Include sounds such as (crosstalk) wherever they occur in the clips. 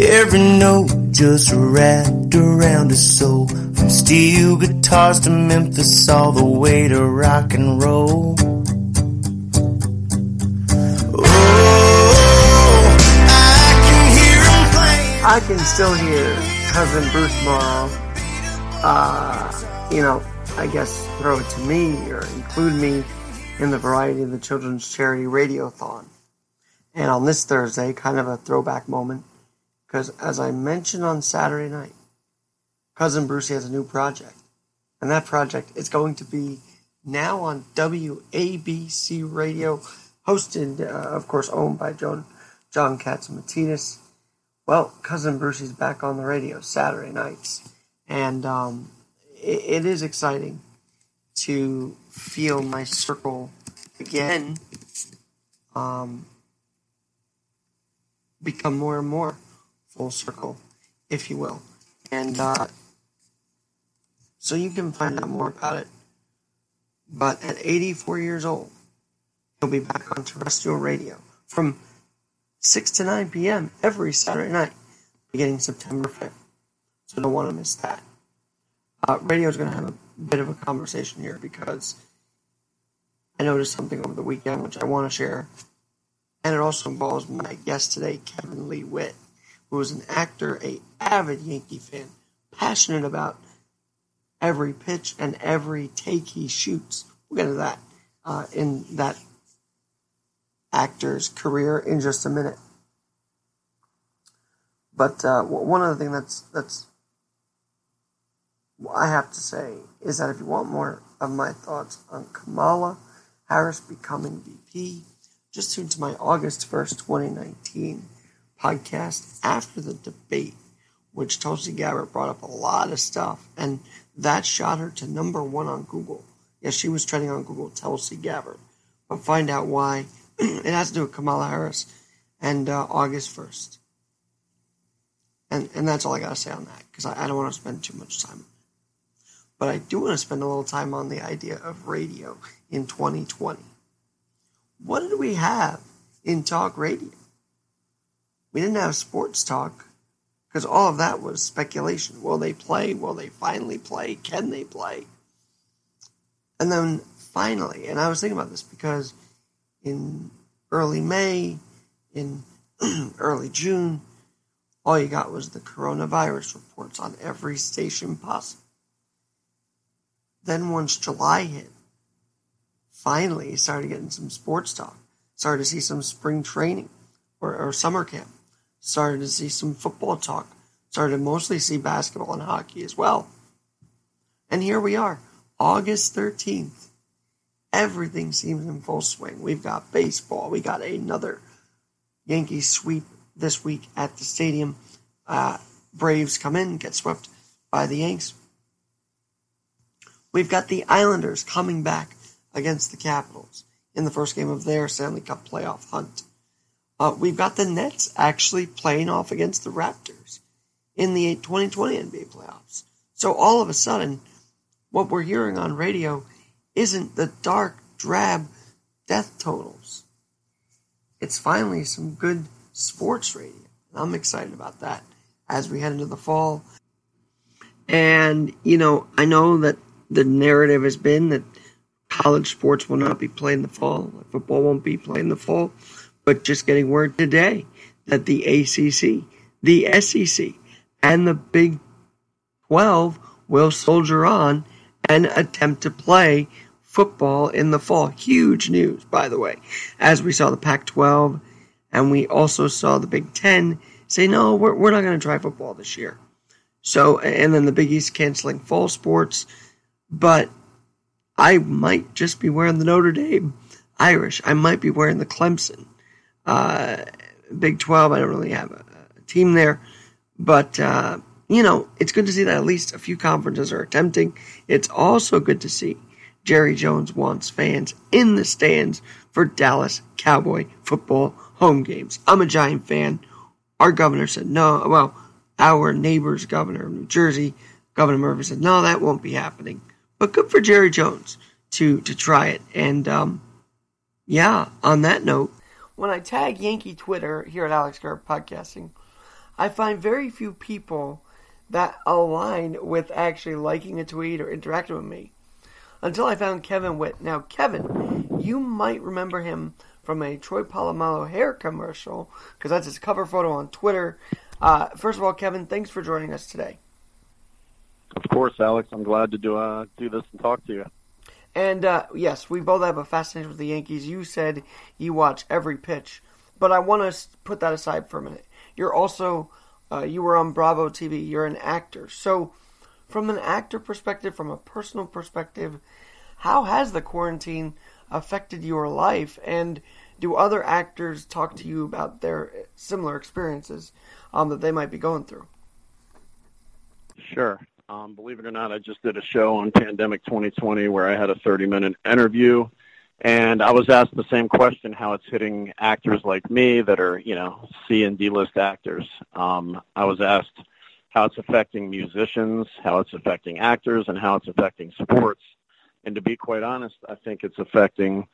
Every note just wrapped around his soul, from steel guitars to Memphis, all the way to rock and roll. Oh, I can hear him playing. I can still hear cousin Bruce Morrow, uh, you know, I guess throw it to me or include me in the variety of the Children's Charity Radiothon. And on this Thursday, kind of a throwback moment, because as I mentioned on Saturday night, cousin Brucie has a new project. And that project is going to be now on WABC Radio, hosted, uh, of course, owned by John, John Catsimatidis. Well, cousin Brucie's back on the radio Saturday nights, and um, it, it is exciting to feel my circle again um, become more and more full circle, if you will, and uh, so you can find out more about it. But at 84 years old, he'll be back on terrestrial radio from 6 to 9 p.m. every Saturday night, beginning September 5th. So don't want to miss that. Uh, radio is going to have a bit of a conversation here because I noticed something over the weekend which I want to share. And it also involves my guest today, Kevin Lee Witt, who is an actor, a avid Yankee fan, passionate about every pitch and every take he shoots. We'll get to that uh, in that actor's career in just a minute. But uh, one other thing that's that's I have to say is that if you want more of my thoughts on Kamala Harris becoming VP, just tune to my August 1st, 2019 podcast after the debate, which Tulsi Gabbard brought up a lot of stuff, and that shot her to number one on Google. Yes, she was trending on Google, Tulsi Gabbard. But find out why. (clears throat) it has to do with Kamala Harris and uh, August 1st. And, and that's all I got to say on that, because I, I don't want to spend too much time but I do want to spend a little time on the idea of radio in 2020. What did we have in talk radio? We didn't have sports talk because all of that was speculation. Will they play? Will they finally play? Can they play? And then finally, and I was thinking about this because in early May, in (clears throat) early June, all you got was the coronavirus reports on every station possible. Then once July hit, finally started getting some sports talk. Started to see some spring training or, or summer camp. Started to see some football talk. Started to mostly see basketball and hockey as well. And here we are, August 13th. Everything seems in full swing. We've got baseball. We got another Yankees sweep this week at the stadium. Uh, Braves come in, get swept by the Yanks. We've got the Islanders coming back against the Capitals in the first game of their Stanley Cup playoff hunt. Uh, we've got the Nets actually playing off against the Raptors in the 2020 NBA playoffs. So all of a sudden, what we're hearing on radio isn't the dark, drab death totals. It's finally some good sports radio. I'm excited about that as we head into the fall. And, you know, I know that the narrative has been that college sports will not be playing the fall, football won't be playing the fall, but just getting word today that the ACC, the SEC, and the Big 12 will soldier on and attempt to play football in the fall. Huge news, by the way, as we saw the Pac 12 and we also saw the Big Ten say, no, we're, we're not going to try football this year. So, and then the Big East canceling fall sports. But I might just be wearing the Notre Dame Irish. I might be wearing the Clemson. Uh, Big 12, I don't really have a, a team there. But, uh, you know, it's good to see that at least a few conferences are attempting. It's also good to see Jerry Jones wants fans in the stands for Dallas Cowboy football home games. I'm a Giant fan. Our governor said no. Well, our neighbor's governor of New Jersey, Governor Murphy, said no, that won't be happening. But good for Jerry Jones to to try it. And um, yeah, on that note, when I tag Yankee Twitter here at Alex Garrett Podcasting, I find very few people that align with actually liking a tweet or interacting with me. Until I found Kevin Witt. Now, Kevin, you might remember him from a Troy Polamalu hair commercial because that's his cover photo on Twitter. Uh, first of all, Kevin, thanks for joining us today. Of course, Alex. I'm glad to do uh, do this and talk to you. And uh, yes, we both have a fascination with the Yankees. You said you watch every pitch, but I want to put that aside for a minute. You're also uh, you were on Bravo TV. You're an actor, so from an actor perspective, from a personal perspective, how has the quarantine affected your life? And do other actors talk to you about their similar experiences um, that they might be going through? Sure. Um, believe it or not, I just did a show on Pandemic 2020 where I had a 30 minute interview. And I was asked the same question, how it's hitting actors like me that are, you know, C and D list actors. Um, I was asked how it's affecting musicians, how it's affecting actors, and how it's affecting sports. And to be quite honest, I think it's affecting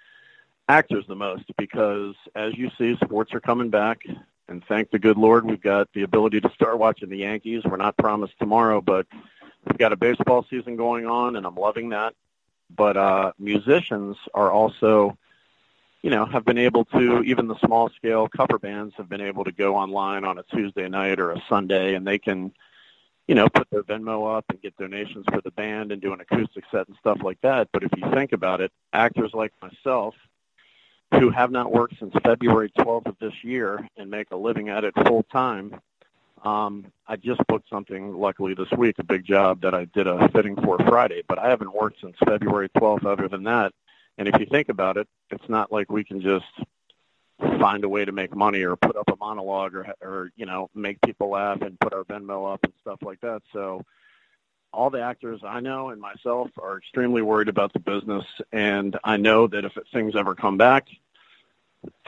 actors the most because, as you see, sports are coming back. And thank the good Lord, we've got the ability to start watching the Yankees. We're not promised tomorrow, but we've got a baseball season going on, and I'm loving that. But uh, musicians are also, you know, have been able to, even the small scale cover bands have been able to go online on a Tuesday night or a Sunday, and they can you know, put their Venmo up and get donations for the band and do an acoustic set and stuff like that. But if you think about it, actors like myself who have not worked since February 12th of this year and make a living at it full time, um, I just booked something, luckily this week, a big job that I did a fitting for Friday, but I haven't worked since February 12th other than that. And if you think about it, it's not like we can just find a way to make money or put up a monologue or or you know make people laugh and put our Venmo up and stuff like that. So all the actors I know and myself are extremely worried about the business, and I know that if things ever come back,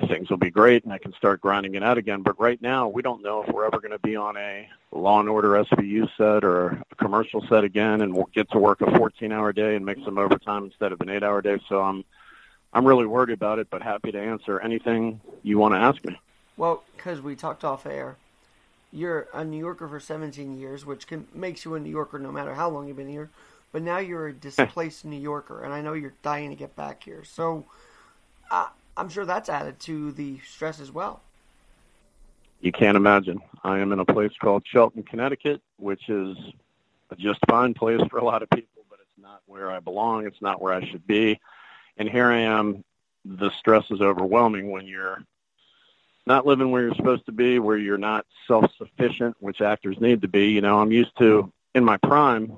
things will be great and I can start grinding it out again. But right now, we don't know if we're ever going to be on a Law and Order SVU set or a commercial set again, and we'll get to work a 14-hour day and make some overtime instead of an eight-hour day. So I'm I'm really worried about it, but happy to answer anything you want to ask me. Well, because we talked off air, you're a New Yorker for 17 years, which can, makes you a New Yorker no matter how long you've been here. But now you're a (laughs) displaced New Yorker, and I know you're dying to get back here. So uh, I'm sure that's added to the stress as well. You can't imagine. I am in a place called Shelton, Connecticut, which is a just fine place for a lot of people, but it's not where I belong. It's not where I should be and here I am. The stress is overwhelming when you're not living where you're supposed to be, where you're not self-sufficient, which actors need to be. You know, I'm used to in my prime,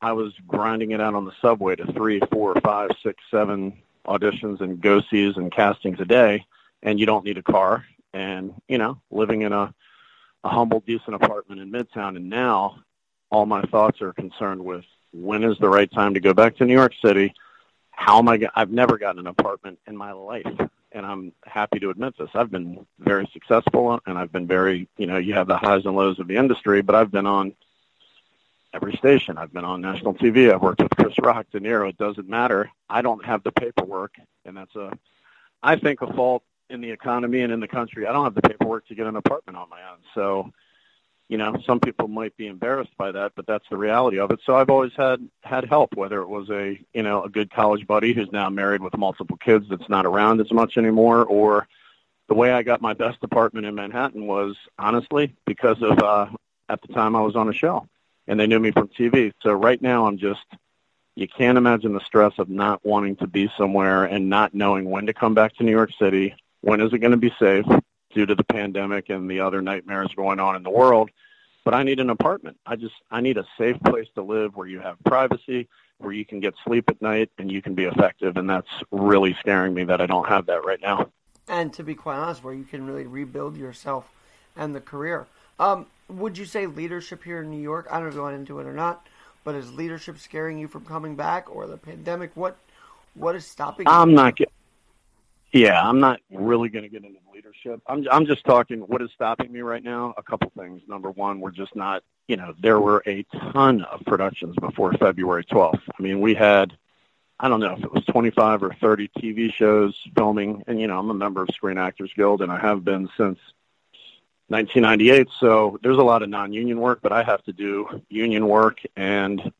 I was grinding it out on the subway to three, four, five, six, seven auditions and go sees and castings a day, and you don't need a car. And you know, living in a a humble, decent apartment in Midtown, and now all my thoughts are concerned with when is the right time to go back to New York City how am I? I've never gotten an apartment in my life, and I'm happy to admit this. I've been very successful, and I've been very, you know, you have the highs and lows of the industry, but I've been on every station. I've been on national TV. I've worked with Chris Rock, De Niro. It doesn't matter. I don't have the paperwork, and that's a, I think, a fault in the economy and in the country. I don't have the paperwork to get an apartment on my own. So you know, some people might be embarrassed by that, but that's the reality of it. So I've always had had help, whether it was a you know a good college buddy who's now married with multiple kids that's not around as much anymore, or the way I got my best apartment in Manhattan was honestly because of uh, at the time I was on a show, and they knew me from TV. So right now I'm just you can't imagine the stress of not wanting to be somewhere and not knowing when to come back to New York City. When is it going to be safe? due to the pandemic and the other nightmares going on in the world. But I need an apartment. I just I need a safe place to live where you have privacy, where you can get sleep at night and you can be effective and that's really scaring me that I don't have that right now. And to be quite honest, where you can really rebuild yourself and the career. Um, would you say leadership here in New York? I don't know if you want into it or not, but is leadership scaring you from coming back, or the pandemic? What what is stopping? you? I'm not. Get, yeah, I'm not really going to get into leadership. I'm I'm just talking. What is stopping me right now? A couple things. Number one, we're just not. You know, there were a ton of productions before February 12th. I mean, we had. I don't know if it was 25 or 30 TV shows filming, and you know, I'm a member of Screen Actors Guild, and I have been since 1998. So there's a lot of non-union work, but I have to do union work, and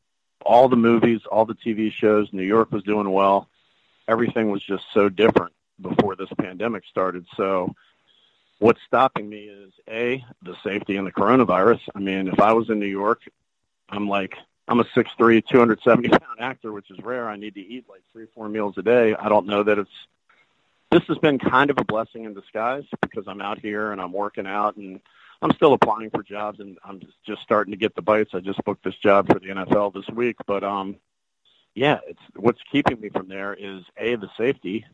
all the movies, all the TV shows. New York was doing well. Everything was just so different before this pandemic started. So what's stopping me is a the safety and the coronavirus. I mean, if I was in New York, I'm like I'm a 6'3", 270 pound actor, which is rare. I need to eat like three, four meals a day. I don't know that it's. This has been kind of a blessing in disguise because I'm out here and I'm working out and I'm still applying for jobs and I'm just, starting to get the bites. I just booked this job for the NFL this week, but um, yeah, it's what's keeping me from there is a the safety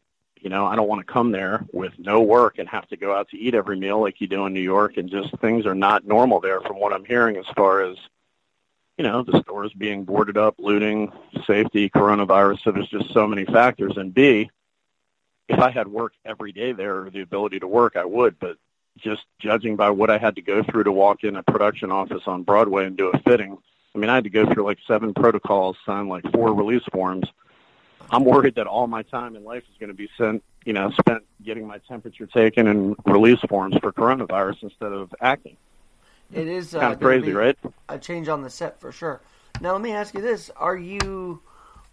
you know, I don't want to come there with no work and have to go out to eat every meal like you do in New York, and just things are not normal there from what I'm hearing as far as, you know, the stores being boarded up, looting, safety, coronavirus. So there's just so many factors. And B, if I had work every day there or the ability to work, I would. But just judging by what I had to go through to walk in a production office on Broadway and do a fitting, I mean, I had to go through like seven protocols, sign like four release forms I'm worried that all my time in life is going to be sent, you know, spent getting my temperature taken and release forms for coronavirus instead of acting. It is uh, kind of crazy, right? A change on the set for sure. Now, let me ask you this: Are you?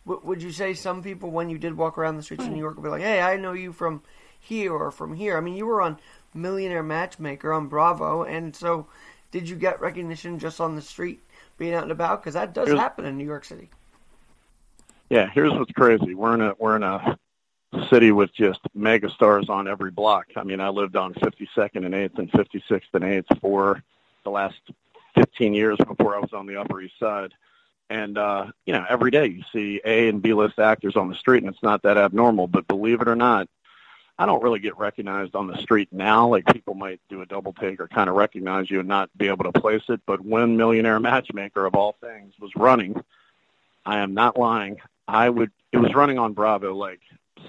Would you say some people, when you did walk around the streets of New York, would be like, "Hey, I know you from here or from here"? I mean, you were on Millionaire Matchmaker on Bravo, and so did you get recognition just on the street, being out and about? Because that does Here's- happen in New York City. Yeah, here's what's crazy. We're in a we're in a city with just mega stars on every block. I mean, I lived on 52nd and 8th and 56th and 8th for the last 15 years before I was on the Upper East Side. And uh, you know, every day you see A and B list actors on the street, and it's not that abnormal. But believe it or not, I don't really get recognized on the street now. Like people might do a double take or kind of recognize you and not be able to place it. But when Millionaire Matchmaker of all things was running, I am not lying. I would. It was running on Bravo like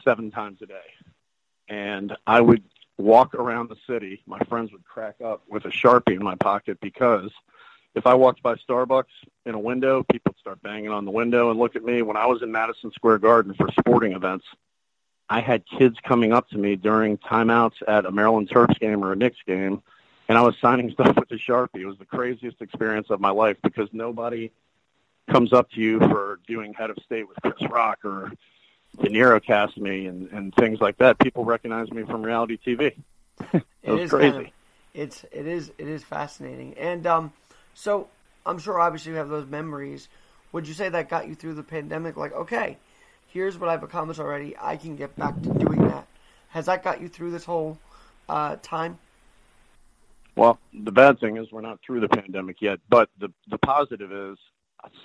seven times a day, and I would walk around the city. My friends would crack up with a sharpie in my pocket because if I walked by Starbucks in a window, people would start banging on the window and look at me. When I was in Madison Square Garden for sporting events, I had kids coming up to me during timeouts at a Maryland Terps game or a Knicks game, and I was signing (laughs) stuff with a sharpie. It was the craziest experience of my life because nobody comes up to you for doing head of state with Chris Rock or De Niro cast me and, and things like that. People recognize me from reality TV. it (laughs) It was is crazy. Kind of, it's it is it is fascinating, and um, so I'm sure obviously you have those memories. Would you say that got you through the pandemic? Like, okay, here's what I've accomplished already. I can get back to doing that. Has that got you through this whole uh, time? Well, the bad thing is we're not through the pandemic yet, but the the positive is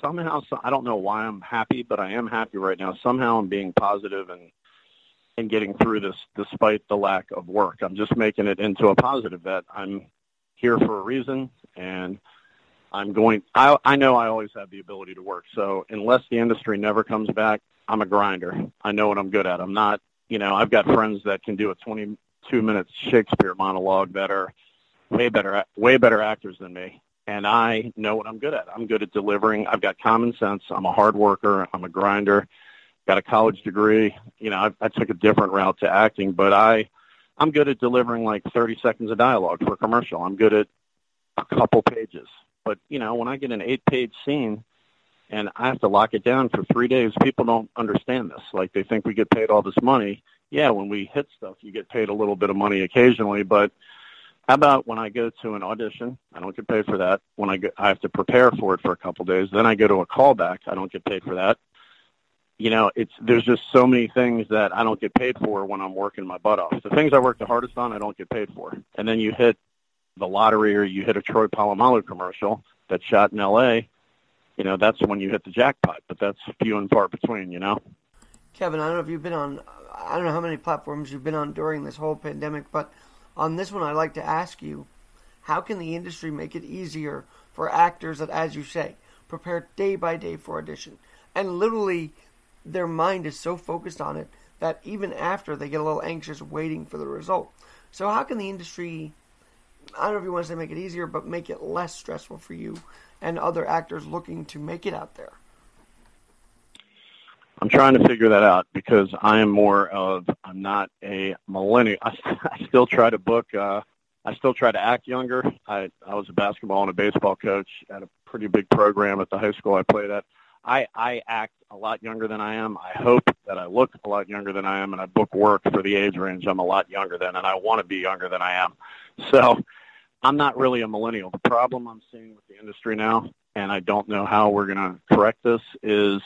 somehow so, I don't know why I'm happy, but I am happy right now. Somehow I'm being positive and and getting through this despite the lack of work. I'm just making it into a positive that I'm here for a reason and I'm going I I know I always have the ability to work. So unless the industry never comes back, I'm a grinder. I know what I'm good at. I'm not, you know, I've got friends that can do a 22 minute Shakespeare monologue are way better way better actors than me and I know what I'm good at. I'm good at delivering. I've got common sense. I'm a hard worker. I'm a grinder. Got a college degree. You know, I, I took a different route to acting, but I, I'm good at delivering like 30 seconds of dialogue for a commercial. I'm good at a couple pages. But you know, when I get an eight-page scene and I have to lock it down for three days, people don't understand this. Like they think we get paid all this money. Yeah, when we hit stuff, you get paid a little bit of money occasionally, but how about when I go to an audition? I don't get paid for that. When I go, I have to prepare for it for a couple days. Then I go to a callback. I don't get paid for that. You know, it's there's just so many things that I don't get paid for when I'm working my butt off. The things I work the hardest on, I don't get paid for. And then you hit the lottery or you hit a Troy Polamalu commercial that's shot in L.A. You know, that's when you hit the jackpot. But that's few and far between. You know. Kevin, I don't know if you've been on. I don't know how many platforms you've been on during this whole pandemic, but on this one, I'd like to ask you how can the industry make it easier for actors that, as you say, prepare day by day for audition? And literally, their mind is so focused on it that even after they get a little anxious waiting for the result. So, how can the industry, I don't know if you want to say make it easier, but make it less stressful for you and other actors looking to make it out there? I'm trying to figure that out because I am more of I'm not a millennial. I, (laughs) I still try to book. Uh, I still try to act younger. I I was a basketball and a baseball coach at a pretty big program at the high school I played at. I I act a lot younger than I am. I hope that I look a lot younger than I am, and I book work for the age range I'm a lot younger than, and I want to be younger than I am. So I'm not really a millennial. The problem I'm seeing with the industry now, and I don't know how we're going to correct this, is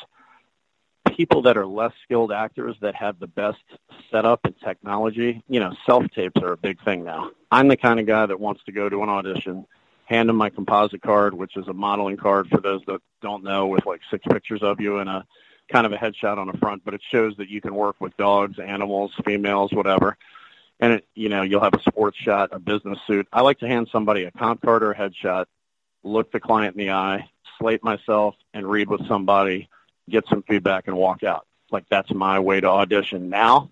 people that are less skilled actors that have the best setup and technology, you know, self tapes are a big thing now. I'm the kind of guy that wants to go to an audition, hand them my composite card, which is a modeling card for those that don't know, with like six pictures of you and a kind of a headshot on the front, but it shows that you can work with dogs, animals, females, whatever. And it, you know, you'll have a sports shot, a business suit. I like to hand somebody a comp card or a headshot, look the client in the eye, slate myself, and read with somebody get some feedback and walk out. Like that's my way to audition. Now,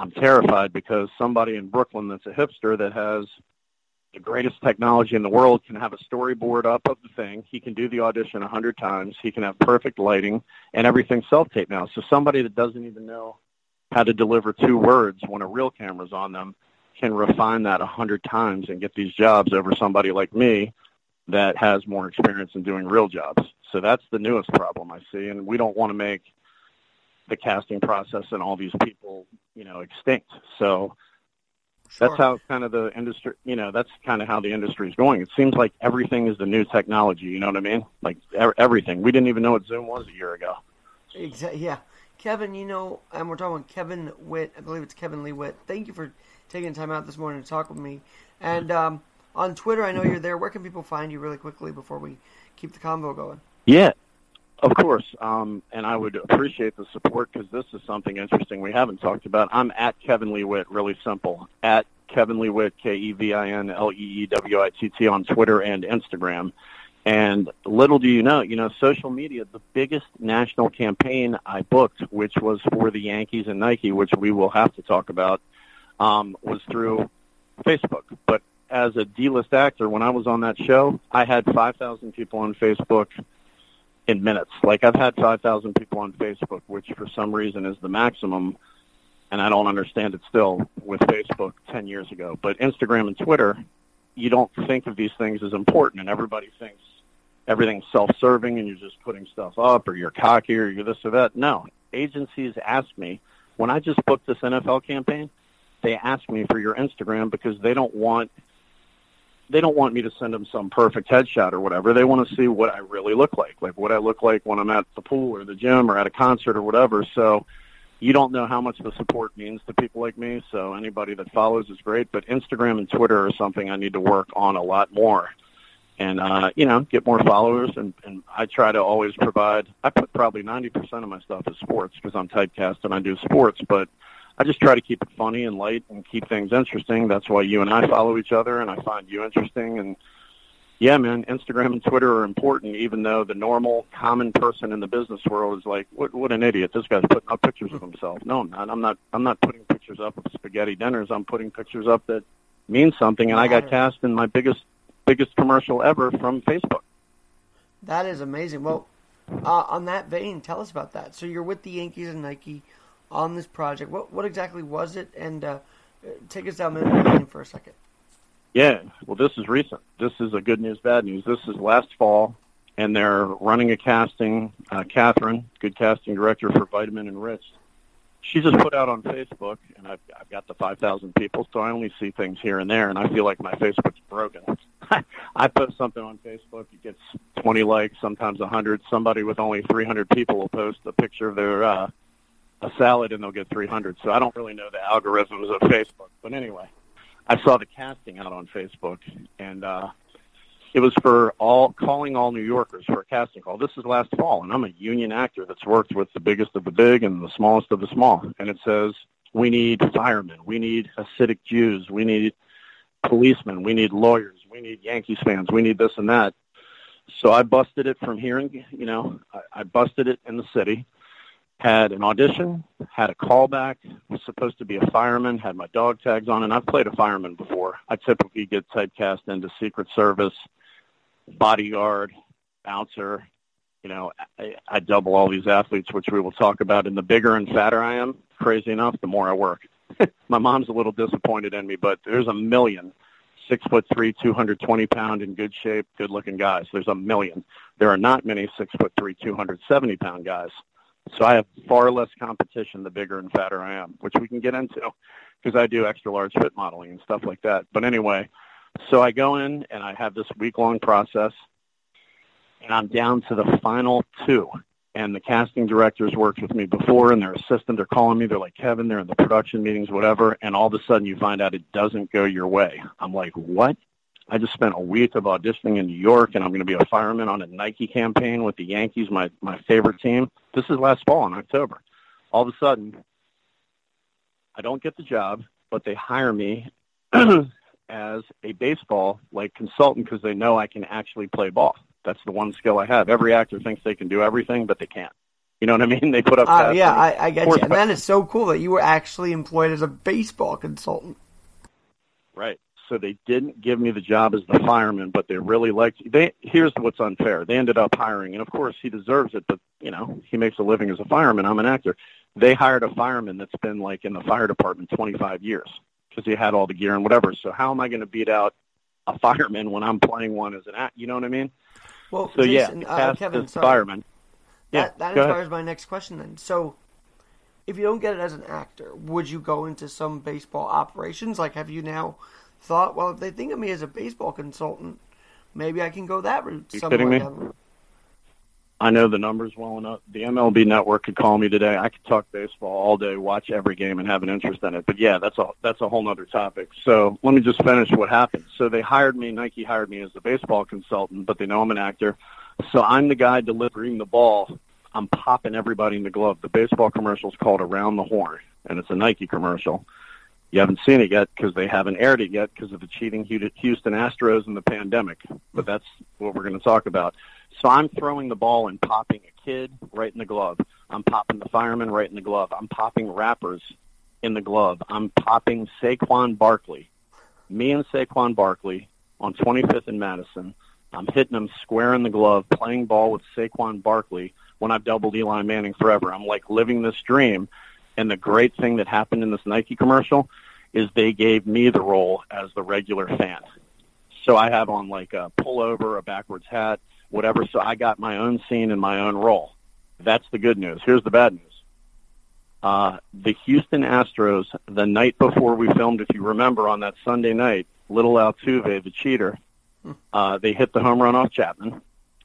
I'm terrified because somebody in Brooklyn that's a hipster that has the greatest technology in the world can have a storyboard up of the thing. He can do the audition a hundred times. He can have perfect lighting and everything self-tape now. So somebody that doesn't even know how to deliver two words when a real camera's on them can refine that a hundred times and get these jobs over somebody like me that has more experience in doing real jobs. So that's the newest problem I see, and we don't want to make the casting process and all these people, you know, extinct. So sure. that's how kind of the industry, you know, that's kind of how the industry is going. It seems like everything is the new technology. You know what I mean? Like everything. We didn't even know what Zoom was a year ago. Exactly. Yeah, Kevin. You know, and we're talking Kevin Witt. I believe it's Kevin Lee Witt. Thank you for taking time out this morning to talk with me. And um, on Twitter, I know you're there. Where can people find you really quickly before we keep the convo going? Yeah, of course. Um, and I would appreciate the support because this is something interesting we haven't talked about. I'm at Kevin Lee Witt, really simple. At Kevin Lee Witt, K E V I N L E E W I T T on Twitter and Instagram. And little do you know, you know, social media, the biggest national campaign I booked, which was for the Yankees and Nike, which we will have to talk about, um, was through Facebook. But as a D-list actor, when I was on that show, I had 5,000 people on Facebook in minutes. Like I've had 5,000 people on Facebook, which for some reason is the maximum, and I don't understand it still with Facebook 10 years ago. But Instagram and Twitter, you don't think of these things as important, and everybody thinks everything's self-serving and you're just putting stuff up or you're cocky or you're this or that. No, agencies ask me when I just booked this NFL campaign, they ask me for your Instagram because they don't want they don't want me to send them some perfect headshot or whatever. They want to see what I really look like, like what I look like when I'm at the pool or the gym or at a concert or whatever. So you don't know how much the support means to people like me. So anybody that follows is great, but Instagram and Twitter are something I need to work on a lot more. And uh, you know, get more followers, and, and I try to always provide. I put probably ninety percent of my stuff as sports because I'm typecast and I do sports. But I just try to keep it funny and light and keep things interesting. That's why you and I follow each other, and I find you interesting. And yeah, man, Instagram and Twitter are important, even though the normal, common person in the business world is like, "What? What an idiot! This guy's putting up pictures of himself." No, I'm not. I'm not. I'm not putting pictures up of spaghetti dinners. I'm putting pictures up that mean something. And I got cast in my biggest, biggest commercial ever from Facebook. That is amazing. Well, uh, on that vein, tell us about that. So you're with the Yankees and Nike on this project. What what exactly was it? And uh, take us down memory lane for a second. Yeah, well, this is recent. This is a good news, bad news. This is last fall, and they're running a casting. Uh, Catherine, good casting director for Vitamin Enriched, she just put out on Facebook, and I've, I've got the 5,000 people, so I only see things here and there, and I feel like my Facebook's broken. (laughs) I post something on Facebook, it gets 20 likes, sometimes 100. Somebody with only 300 people will post a picture of their uh, a salad, and they'll get 300. So I don't really know the algorithms of Facebook, but anyway, I saw the casting out on Facebook, and uh, it was for all calling all New Yorkers for a casting call. This is last fall, and I'm a union actor that's worked with the biggest of the big and the smallest of the small. And it says we need firemen, we need Hasidic Jews, we need policemen, we need lawyers, we need Yankees fans, we need this and that. So I busted it from here, and you know, I, I busted it in the city. Had an audition, had a callback, was supposed to be a fireman, had my dog tags on, and I've played a fireman before. I typically get typecast into Secret Service, bodyguard, bouncer. You know, I, I double all these athletes, which we will talk about. And the bigger and fatter I am, crazy enough, the more I work. (laughs) My mom's a little disappointed in me, but there's a million six foot three, 220 pound in good shape, good looking guys. There's a million. There are not many six foot three, 270 pound guys. So I have far less competition the bigger and fatter I am, which we can get into because I do extra large fit modeling and stuff like that. But anyway, so I go in and I have this week long process and I'm down to the final two. And the casting directors worked with me before and their assistant, they're calling me. They're like, Kevin, they're in the production meetings, whatever. And all of a sudden you find out it doesn't go your way. I'm like, what? I just spent a week of auditioning in New York and I'm going to be a fireman on a Nike campaign with the Yankees, my, my favorite team. This is last fall in October. All of a sudden, I don't get the job, but they hire me (clears throat) as a baseball like consultant because they know I can actually play ball. That's the one skill I have. Every actor thinks they can do everything, but they can't. You know what I mean? (laughs) They put up. Uh, yeah, I, I get you. And that is so cool that you were actually employed as a baseball consultant. Right. So they didn't give me the job as the fireman, but they really liked. They here's what's unfair. They ended up hiring, and of course he deserves it. But you know he makes a living as a fireman. I'm an actor. They hired a fireman that's been like in the fire department 25 years because he had all the gear and whatever. So how am I going to beat out a fireman when I'm playing one as an act? You know what I mean? Well, so Jason, yeah, uh, Kevin, sorry. fireman. Yeah, That, that go ahead. inspires my next question then. So, if you don't get it as an actor, would you go into some baseball operations? Like, have you now thought, well, if they think of me as a baseball consultant, maybe I can go that route You somewhere kidding me? down? I know the numbers well enough. The MLB network could call me today. I could talk baseball all day, watch every game, and have an interest in it. But yeah, that's a that's a whole other topic. So let me just finish what happened. So they hired me. Nike hired me as the baseball consultant, but they know I'm an actor. So I'm the guy delivering the ball. I'm popping everybody in the glove. The baseball commercial is called Around the Horn, and it's a Nike commercial. You haven't seen it yet because they haven't aired it yet because of the cheating Houston Astros and the pandemic. But that's what we're going to talk about. So I'm throwing the ball and popping a kid right in the glove. I'm popping the fireman right in the glove. I'm popping rappers in the glove. I'm popping Saquon Barkley. Me and Saquon Barkley on 25th and Madison. I'm hitting him square in the glove, playing ball with Saquon Barkley when I've doubled Eli Manning forever. I'm like living this dream. And the great thing that happened in this Nike commercial is they gave me the role as the regular fan. So I have on like a pullover, a backwards hat, whatever. So I got my own scene and my own role. That's the good news. Here's the bad news. Uh, the Houston Astros, the night before we filmed, if you remember, on that Sunday night, little Altuve, the cheater, uh, they hit the home run off Chapman.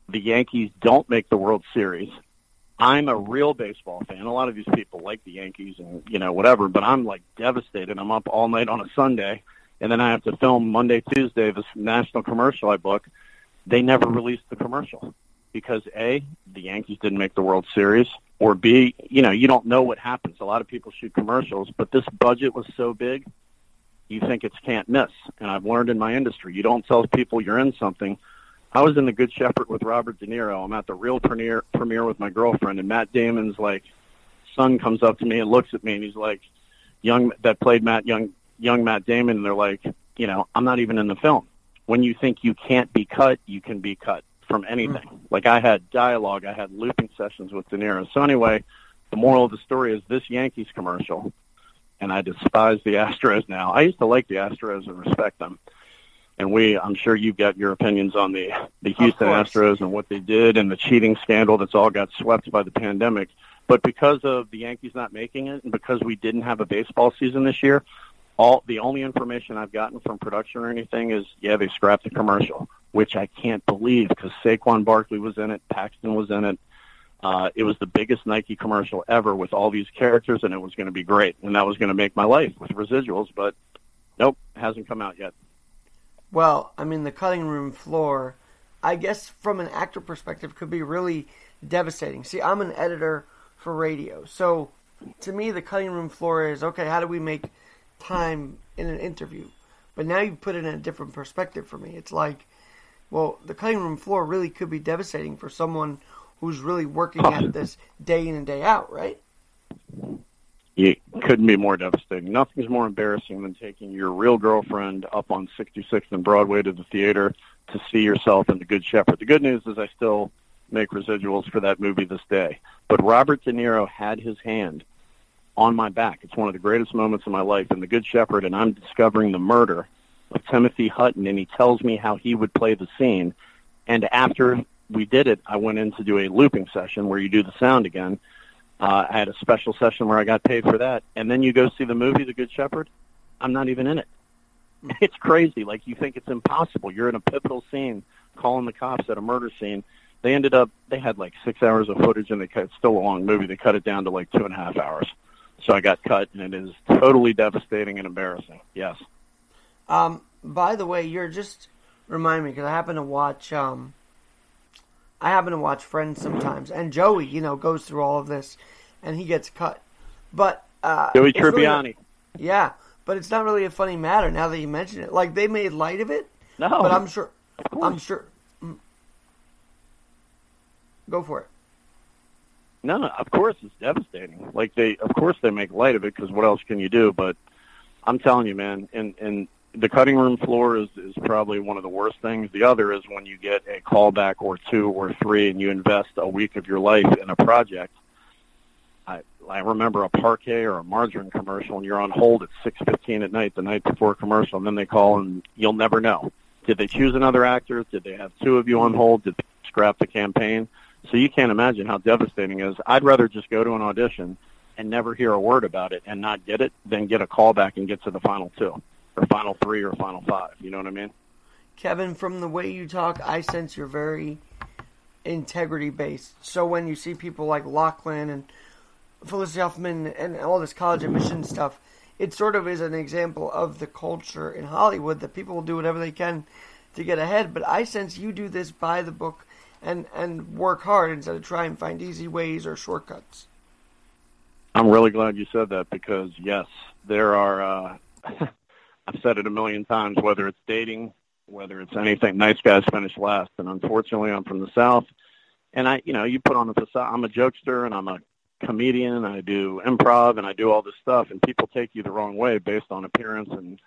The Yankees don't make the World Series. I'm a real baseball fan. A lot of these people like the Yankees and you know whatever, but I'm like devastated. I'm up all night on a Sunday, and then I have to film Monday, Tuesday this national commercial I book. They never released the commercial because a the Yankees didn't make the World Series, or b you know you don't know what happens. A lot of people shoot commercials, but this budget was so big, you think it's can't miss. And I've learned in my industry, you don't tell people you're in something. I was in the Good Shepherd with Robert De Niro. I'm at the real premiere premiere with my girlfriend, and Matt Damon's like son comes up to me and looks at me, and he's like, "Young that played Matt young young Matt Damon," and they're like, "You know, I'm not even in the film." When you think you can't be cut, you can be cut from anything. Hmm. Like I had dialogue, I had looping sessions with De Niro. So anyway, the moral of the story is this Yankees commercial, and I despise the Astros now. I used to like the Astros and respect them. And we I'm sure you've got your opinions on the the Houston. Astros and what they did and the cheating scandal that's all got swept by the pandemic. But because of the Yankees not making it and because we didn't have a baseball season this year, all the only information I've gotten from production or anything is yeah, they scrapped the commercial, which I can't believe because Saquon Barkley was in it, Paxton was in it. Uh, it was the biggest Nike commercial ever with all these characters, and it was going to be great, and that was going to make my life with residuals. But nope, hasn't come out yet. Well, I mean, the cutting room floor, I guess from an actor perspective, could be really devastating. See, I'm an editor for radio, so to me, the cutting room floor is okay. How do we make time in an interview? But now you put it in a different perspective for me. It's like, well, the cutting room floor really could be devastating for someone who's really working at oh. this day in and day out, right? Couldn't be more devastating. Nothing's more embarrassing than taking your real girlfriend up on 66th and Broadway to the theater to see yourself in The Good Shepherd. The good news is I still make residuals for that movie this day. But Robert De Niro had his hand on my back. It's one of the greatest moments of my life in The Good Shepherd, and I'm discovering the murder of Timothy Hutton, and he tells me how he would play the scene. And after we did it, I went in to do a looping session where you do the sound again. Uh, I had a special session where I got paid for that. And then you go see the movie, The Good Shepherd. I'm not even in it. (laughs) It's crazy. Like you think it's impossible. You're in a pivotal scene calling the cops at a murder scene. They ended up, they had like six hours of footage and they cut, it's still a long movie. They cut it down to like two and a half hours. So I got cut and it is totally devastating and embarrassing. Yes. Um, by the way, you're just remind me because I happen to watch. Um, I happen to watch Friends sometimes, and Joey, you know, goes through all of this, and he gets cut. But uh, Joey it's really- Tribbiani. yeah, but it's not really a funny matter now that you mention it. Like they made light of it, No. but I'm sure. I'm sure. mm. Go for it. No, no, of course it's devastating. Like they, of course they make light of it because what else can you do? But I'm telling you, man, and and the cutting room floor is is probably one of the worst things. The other is when you get a callback or two or three, and you invest a week of your life in a project. I I remember a Parkay or a margarine commercial, and you're on hold at six fifteen at night, the night before commercial, and then they call, and you'll never know. Did they choose another actor? Did they have two of you on hold? Did they scrap the campaign? So you can't imagine how devastating it is. I'd rather just go to an audition and never hear a word about it and not get it than get a call back and get to the final two or final three or final five. You know what I mean? Kevin, from the way you talk, I sense you're very integrity based. So when you see people like Loughlin and Felicity Huffman and all this college admission stuff, it sort of is an example of the culture in Hollywood that people will do whatever they can to get ahead. But I sense you do this by the book and, and work hard instead of try and find easy ways or shortcuts. I'm really glad you said that because yes, there are. Uh, (laughs) I've said it a million times. Whether it's dating, whether it's anything, nice guys finish last, and unfortunately, I'm from the South, and I, you know, you put on a facade. I'm a jokester and I'm a comedian. I do improv and I do all this stuff, and people take you the wrong way based on appearance and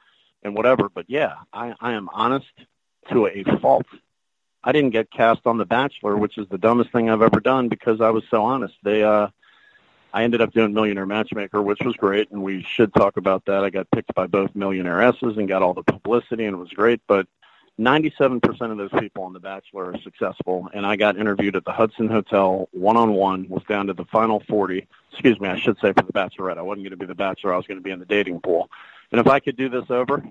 and whatever. But yeah, I, I am honest to a fault. I didn't get cast on The Bachelor, which is the dumbest thing I've ever done because I was so honest. They uh I ended up doing Millionaire Matchmaker, which was great, and we should talk about that. I got picked by both millionairesses and got all the publicity, and it was great. But 97% of those people on The Bachelor are successful, and I got interviewed at the Hudson Hotel one-on-one, was down to the final 40. Excuse me, I should say for The Bachelorette. I wasn't going to be The Bachelor. I was going to be in the dating pool. And if I could do this over,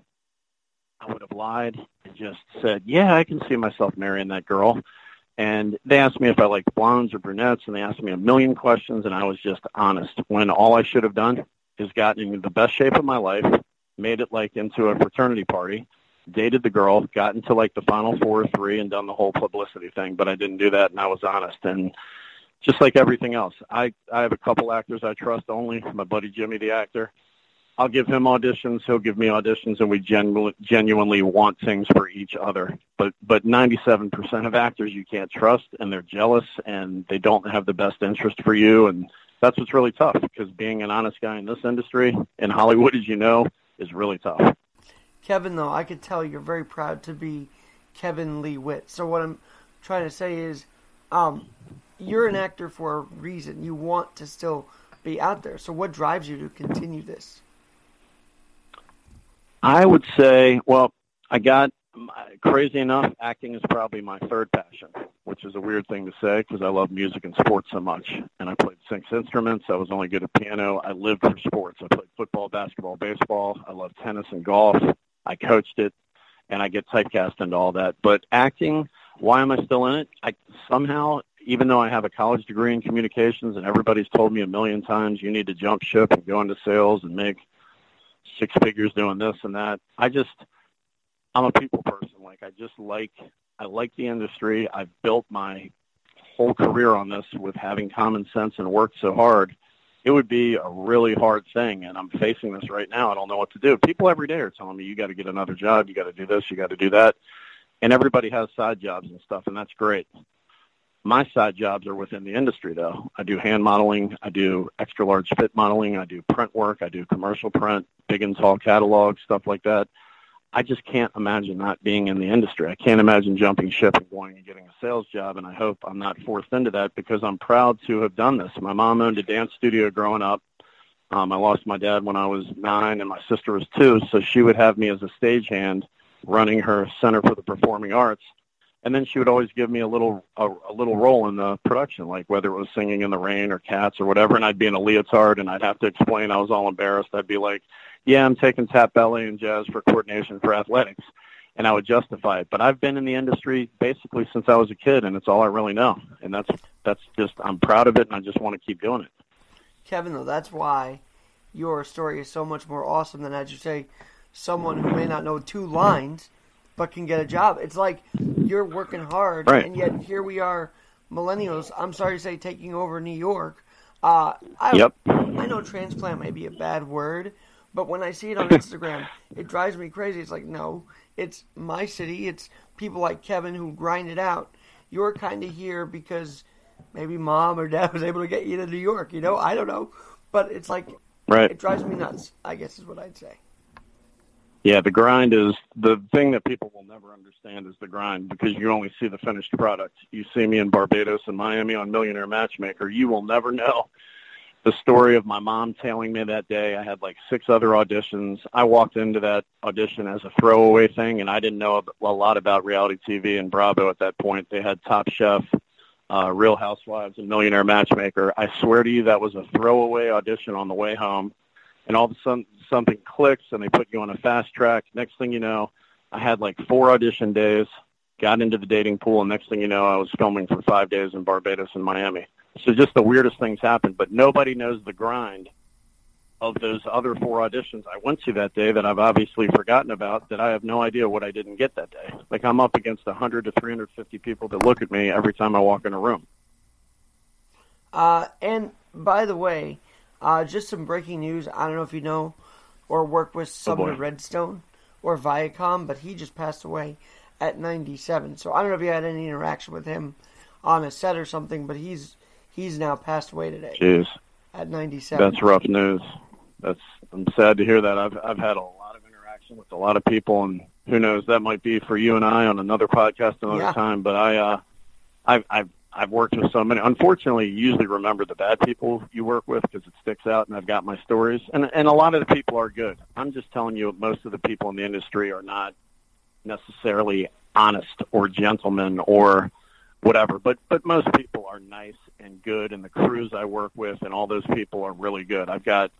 I would have lied and just said, yeah, I can see myself marrying that girl. And they asked me if I liked blondes or brunettes, and they asked me a million questions, and I was just honest. When all I should have done is gotten in the best shape of my life, made it like into a fraternity party, dated the girl, got into like the final four or three, and done the whole publicity thing. But I didn't do that, and I was honest. And just like everything else, I I have a couple actors I trust only. My buddy Jimmy, the actor. I'll give him auditions. He'll give me auditions, and we genu- genuinely want things for each other. But but 97% of actors you can't trust, and they're jealous, and they don't have the best interest for you, and that's what's really tough. Because being an honest guy in this industry in Hollywood, as you know, is really tough. Kevin, though, I could tell you're very proud to be Kevin Lee Witt. So what I'm trying to say is, um, you're an actor for a reason. You want to still be out there. So what drives you to continue this? I would say, well, I got crazy enough, acting is probably my third passion, which is a weird thing to say because I love music and sports so much. And I played six instruments. I was only good at piano. I lived for sports. I played football, basketball, baseball. I love tennis and golf. I coached it, and I get typecast into all that. But acting, why am I still in it? I somehow, even though I have a college degree in communications, and everybody's told me a million times you need to jump ship and go into sales and make six figures doing this and that. I just I'm a people person. Like I just like I like the industry. I've built my whole career on this with having common sense and worked so hard. It would be a really hard thing, and I'm facing this right now. I don't know what to do. People every day are telling me, "You got to get another job. You got to do this. You got to do that." And everybody has side jobs and stuff, and that's great. My side jobs are within the industry, though. I do hand modeling. I do extra large fit modeling. I do print work. I do commercial print, big and tall catalogs, stuff like that. I just can't imagine not being in the industry. I can't imagine jumping ship and going and getting a sales job, and I hope I'm not forced into that because I'm proud to have done this. My mom owned a dance studio growing up. Um, I lost my dad when I was nine, and my sister was two, so she would have me as a stagehand running her Center for the Performing Arts, and then she would always give me a little a, a little role in the production, like whether it was singing in the rain or cats or whatever, and I'd be in a leotard and I'd have to explain. I was all embarrassed. I'd be like, yeah, I'm taking tap ballet and jazz for coordination for athletics, and I would justify it. But I've been in the industry basically since I was a kid, and it's all I really know. And that's that's just I'm proud of it, and I just want to keep doing it. Kevin, though, that's why your story is so much more awesome than, as you say, someone who may not know two lines but can get a job. It's like you're working hard, right. and yet here we are, millennials. I'm sorry to say, taking over New York. Uh, I, yep. I know transplant may be a bad word, but when I see it on Instagram, (laughs) it drives me crazy. It's like, no, it's my city. It's people like Kevin who grind it out. You're kind of here because maybe mom or dad (laughs) was able to get you to New York. You know, I don't know, but it's like, right. It drives me nuts. I guess is what I'd say. Yeah, the grind is the thing that people will never understand is the grind because you only see the finished product. You see me in Barbados and Miami on Millionaire Matchmaker. You will never know the story of my mom tailing me that day. I had like six other auditions. I walked into that audition as a throwaway thing, and I didn't know a lot about reality TV and Bravo at that point. They had Top Chef, uh, Real Housewives, and Millionaire Matchmaker. I swear to you, that was a throwaway audition on the way home. And all of a sudden, something clicks, and they put you on a fast track. Next thing you know, I had like four audition days, got into the dating pool, and next thing you know, I was filming for five days in Barbados and Miami. So just the weirdest things happen, but nobody knows the grind of those other four auditions I went to that day that I've obviously forgotten about that I have no idea what I didn't get that day. Like I'm up against 100 to 350 people that look at me every time I walk in a room. Uh, and by the way, uh, just some breaking news. I don't know if you know or work with Sumner oh Redstone or Viacom, but he just passed away at 97. So I don't know if you had any interaction with him on a set or something, but he's he's now passed away today. Jeez. At 97. That's rough news. That's I'm sad to hear that. I've I've had a lot of interaction with a lot of people, and who knows that might be for you and I on another podcast another Yeah. time. But I uh, I've I've I've worked with so many. Unfortunately, you usually remember the bad people you work with because it sticks out, and I've got my stories. And and a lot of the people are good. I'm just telling you, most of the people in the industry are not necessarily honest or gentlemen or whatever. But but most people are nice and good, and the crews I work with and all those people are really good. I've got,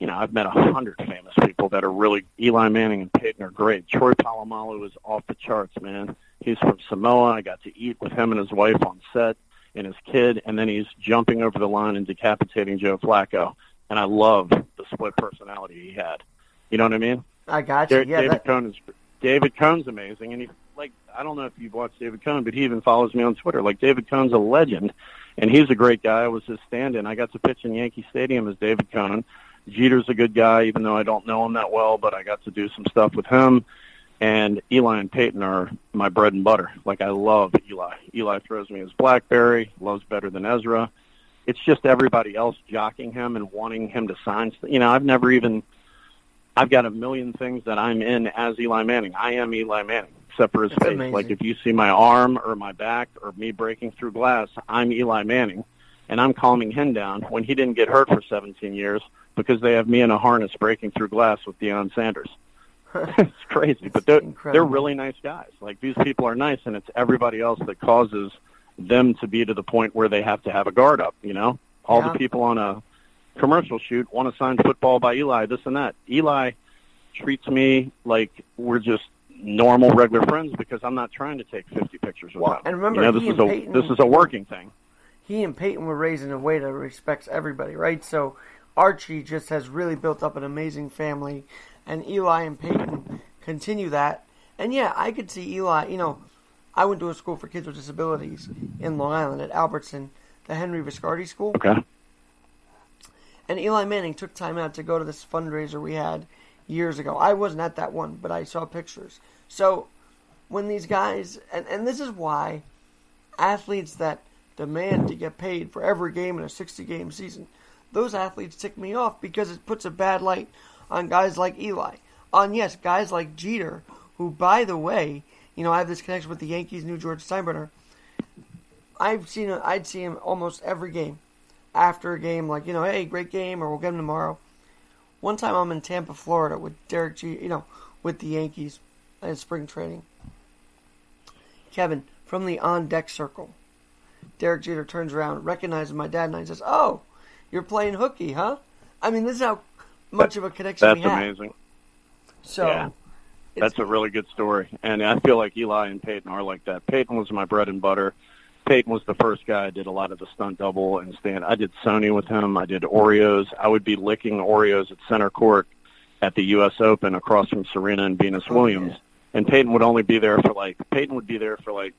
you know, I've met a hundred famous people that are really. Eli Manning and Peyton are great. Troy Polamalu is off the charts, man. He's from Samoa. I got to eat with him and his wife on set and his kid, and then he's jumping over the line and decapitating Joe Flacco. And I love the split personality he had. You know what I mean? I got you. David, Yeah, David that, Cone is David Cone's amazing, and he like I don't know if you've watched David Cone, but he even follows me on Twitter. Like David Cone's a legend, and he's a great guy. I was his stand-in. I got to pitch in Yankee Stadium as David Cone. Jeter's a good guy, even though I don't know him that well, but I got to do some stuff with him. And Eli and Peyton are my bread and butter. Like I love Eli. Eli throws me his BlackBerry, loves better than Ezra. It's just everybody else jocking him and wanting him to sign. You know, I've never even I've got a million things that I'm in as Eli Manning. I am Eli Manning, except for his That's face. amazing. Like if you see my arm or my back or me breaking through glass, I'm Eli Manning, and I'm calming him down when he didn't get hurt for 17 years because they have me in a harness breaking through glass with Deion Sanders. (laughs) it's crazy, but they're they're really nice guys. Like these people are nice, and it's everybody else that causes them to be to the point where they have to have a guard up. You know, all Yeah. the people on a commercial shoot want to sign football by Eli, this and that. Eli treats me like we're just normal, regular friends because I'm not trying to take 50 pictures with him. and remember, you know, this is a Peyton- this is a working thing. he and Peyton were raised in a way that respects everybody, right? So Archie just has really built up an amazing family, and Eli and Peyton continue that. And yeah, I could see Eli. You know, I went to a school for kids with disabilities in Long Island at Albertson, the Henry Viscardi School. Okay. And Eli Manning took time out to go to this fundraiser we had years ago. I wasn't at that one, but I saw pictures. So when these guys, and, and this is why athletes that demand to get paid for every game in a 60 game season, those athletes tick me off because it puts a bad light on guys like Eli. On, yes, guys like Jeter, who, by the way, you know, I have this connection with the Yankees, knew George Steinbrenner. I've seen, I'd see him almost every game after a game, like, you know, hey, great game, or we'll get him tomorrow. One time I'm in Tampa, Florida with Derek G, you know, with the Yankees in spring training. Kevin, from the on deck circle, Derek Jeter turns around, recognizes my dad, and I says, Oh, you're playing hooky, huh? I mean, this is how much of a connection That's amazing. So, Yeah. That's a really good story, and I feel like Eli and Peyton are like that. Peyton was my bread and butter. Peyton was the first guy I did a lot of the stunt double and stand. I did Sony with him. I did Oreos. I would be licking Oreos at center court at the U.S. Open across from Serena and Venus Oh, Williams. yeah. And Peyton would only be there for like Peyton would be there for like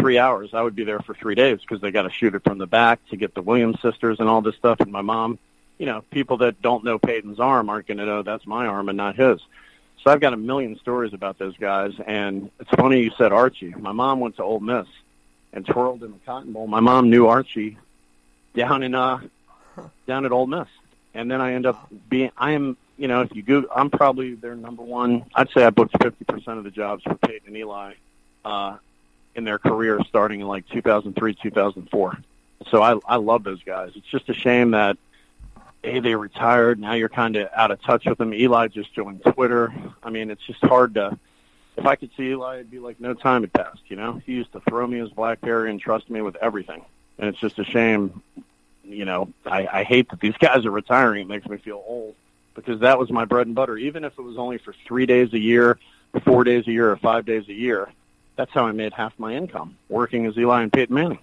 three hours. I would be there for three days because they got to shoot it from the back to get the Williams sisters and all this stuff. And my mom, you know, people that don't know Peyton's arm aren't going to know that's my arm and not his. So I've got a million stories about those guys. And it's funny you said Archie. My mom went to Ole Miss and twirled in the Cotton Bowl. My mom knew Archie down in uh down at Ole Miss, and then I end up being. I am, you know, if you Google, I'm probably their number one. I'd say I booked 50 percent of the jobs for Peyton and Eli uh, in their career, starting in like 2003, 2004. So I I love those guys. It's just a shame that a they retired. Now you're kind of out of touch with them. Eli just joined Twitter. I mean, it's just hard to. If I could see Eli, it'd be like no time had passed. You know, he used to throw me his BlackBerry and trust me with everything. And it's just a shame. You know, I, I hate that these guys are retiring. It makes me feel old because that was my bread and butter. Even if it was only for three days a year, four days a year, or five days a year, that's how I made half my income working as Eli and Peyton Manning.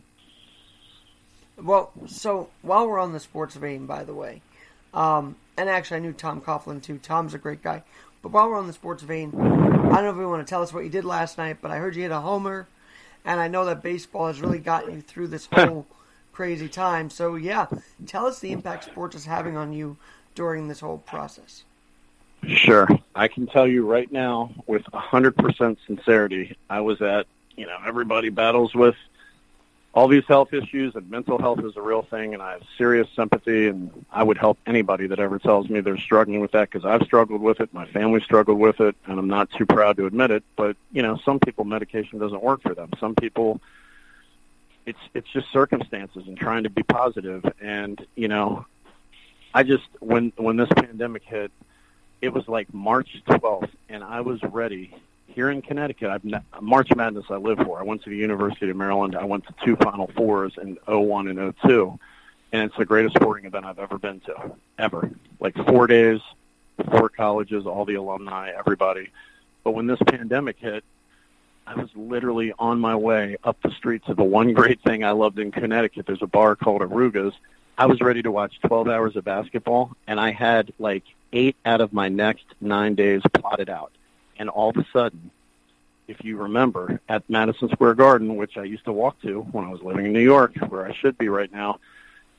Well, so while we're on the sports vein, by the way, um, and actually I knew Tom Coughlin too. Tom's a great guy. But while we're on the sports vein, I don't know if you want to tell us what you did last night, but I heard you hit a homer, and I know that baseball has really gotten you through this whole crazy time. So yeah, tell us the impact sports is having on you during this whole process. Sure. I can tell you right now with 100% sincerity, I was at, you know, everybody battles with all these health issues and mental health is a real thing and I have serious sympathy and I would help anybody that ever tells me they're struggling with that because I've struggled with it, my family struggled with it and I'm not too proud to admit it, but you know, some people medication doesn't work for them. Some people it's it's just circumstances and trying to be positive and you know, I just when when this pandemic hit it was like March 12th, and I was ready here in Connecticut. I've ne- March Madness I live for. I went to the University of Maryland. I went to two Final Fours in 01 and 02, and it's the greatest sporting event I've ever been to, ever. Like four days, four colleges, all the alumni, everybody. But when this pandemic hit, I was literally on my way up the street to the one great thing I loved in Connecticut. There's a bar called Aruga's. I was ready to watch 12 hours of basketball, and I had like eight out of my next nine days plotted out. And all of a sudden, if you remember, at Madison Square Garden, which I used to walk to when I was living in New York, where I should be right now,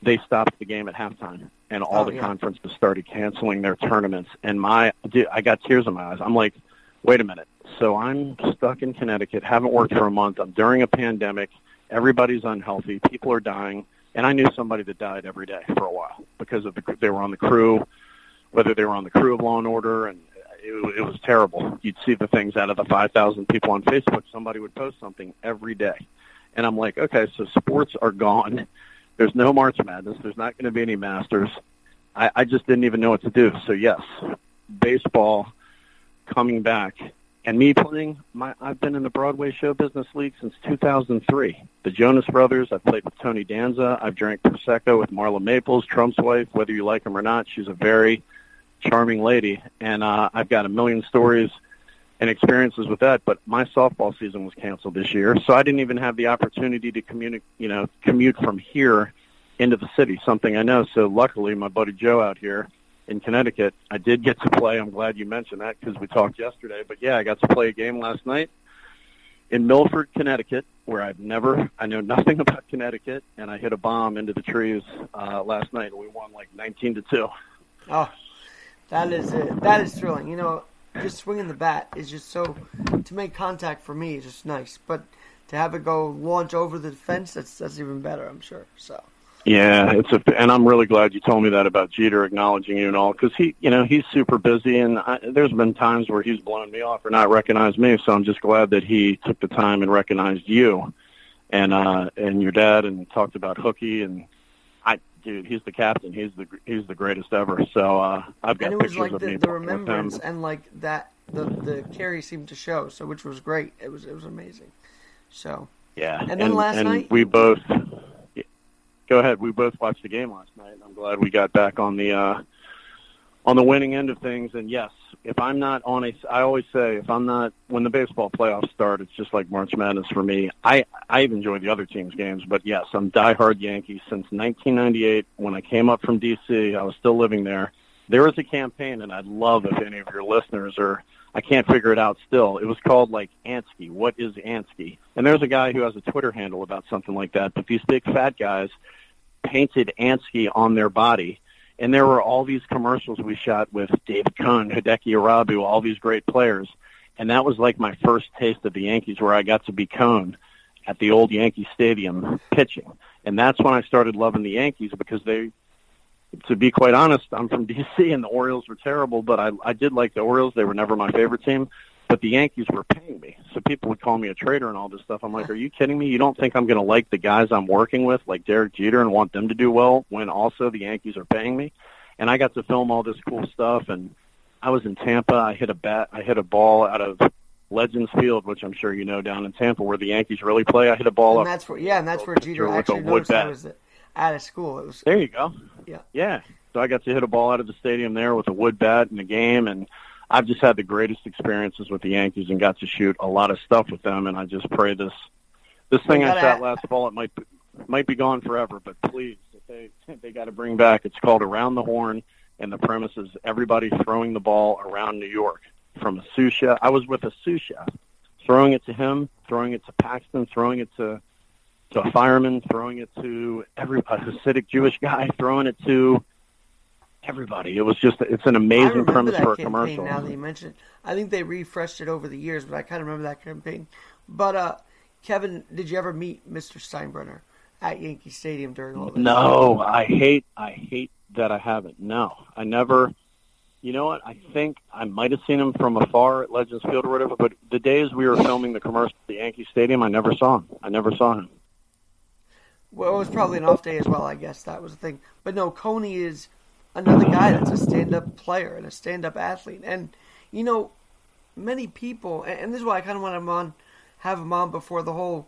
they stopped the game at halftime, and all Oh, the yeah. conferences started canceling their tournaments. And my, dude, I got tears in my eyes. I'm like, wait a minute. So I'm stuck in Connecticut, haven't worked for a month. I'm during a pandemic. Everybody's unhealthy. People are dying. And I knew somebody that died every day for a while because of the they were on the crew, whether they were on the crew of Law and Order, and it, it was terrible. You'd see the things out of the 5,000 people on Facebook. Somebody would post something every day, and I'm like, okay, so sports are gone. There's no March Madness. There's not going to be any Masters. I, I just didn't even know what to do. So yes, baseball coming back and me playing. My I've been in the Broadway show business league since 2003. The Jonas Brothers. I've played with Tony Danza. I've drank prosecco with Marla Maples, Trump's wife. Whether you like him or not, she's a very charming lady, and uh, I've got a million stories and experiences with that. But my softball season was canceled this year, so I didn't even have the opportunity to commute, you know, commute from here into the city. Something I know. So luckily, my buddy Joe out here in Connecticut, I did get to play. I'm glad you mentioned that because we talked yesterday. But yeah, I got to play a game last night in Milford, Connecticut, where I've never, I know nothing (laughs) about Connecticut, and I hit a bomb into the trees uh, last night, and we won like 19 to two. Oh, that is it. That is thrilling. You know, just swinging the bat is just so to make contact for me is just nice, but to have it go launch over the fence, that's that's even better. I'm sure. So. Yeah, it's a, and I'm really glad you told me that about Jeter acknowledging you and all, because he, you know, he's super busy, and I, there's been times where he's blown me off or not recognized me. So I'm just glad that he took the time and recognized you, and uh, and your dad, and talked about Hookie, and dude, he's the captain. He's the he's the greatest ever. So uh, I've got and it was pictures like of the, me the remembrance and like that the the carry seemed to show, so which was great. It was it was amazing. So Yeah, And then last and night- we both. Go ahead. We both watched the game last night. and I'm glad we got back on the uh, on the winning end of things. And yes, if I'm not on a, I always say if I'm not when the baseball playoffs start, it's just like March Madness for me. I I've enjoyed the other teams' games, but yes, I'm diehard Yankees since 1998 when I came up from DC. I was still living there. There was a campaign, and I'd love if any of your listeners are. I can't figure it out still. It was called like Ansky. What is Ansky? And there's a guy who has a Twitter handle about something like that. But these big fat guys painted Ansky on their body. And there were all these commercials we shot with David Cone, Hideki Irabu, all these great players. And that was like my first taste of the Yankees where I got to be Cone at the old Yankee Stadium pitching. And that's when I started loving the Yankees because they, to be quite honest, I'm from (laughs) DC and the Orioles were terrible, but I, I did like the Orioles. They were never my favorite team, but the Yankees were paying me. So people would call me a traitor and all this stuff. I'm like, are you kidding me? You don't think I'm going to like the guys I'm working with, like Derek Jeter, and want them to do well when also the Yankees are paying me? And I got to film all this cool stuff. And I was in Tampa. I hit a bat. I hit a ball out of Legends Field, which I'm sure you know down in Tampa, where the Yankees really play. I hit a ball and up. that's where yeah, and that's where Jeter actually noticed I bat. was out of school. It was There you go. yeah. Yeah. So I got to hit a ball out of the stadium there with a wood bat in the game, and I've just had the greatest experiences with the Yankees and got to shoot a lot of stuff with them. And I just pray this this thing I shot last fall it might be, might be gone forever, but please, if they they got to bring back. It's called Around the Horn, and the premise is everybody throwing the ball around New York from a sous chef. I was with a sous chef, throwing it to him, throwing it to Paxton, throwing it to to a fireman, throwing it to every a Hasidic Jewish guy, throwing it to everybody. It was just it's an amazing premise for a commercial. now that you mention it. I think they refreshed it over the years, but I kind of remember that campaign. But uh, Kevin, did you ever meet Mr. Steinbrenner at Yankee Stadium during all this? No, I hate I hate that I haven't. No, I never. You know what? I think I might have seen him from afar at Legends Field or whatever. But the days we were filming the commercial at the Yankee Stadium, I never saw him. I never saw him. Well, it was probably an off day as well. I guess that was the thing. But no, Coney is another guy that's a stand-up player and a stand-up athlete. And you know, many people, and this is why I kind of want him on, have him on before the whole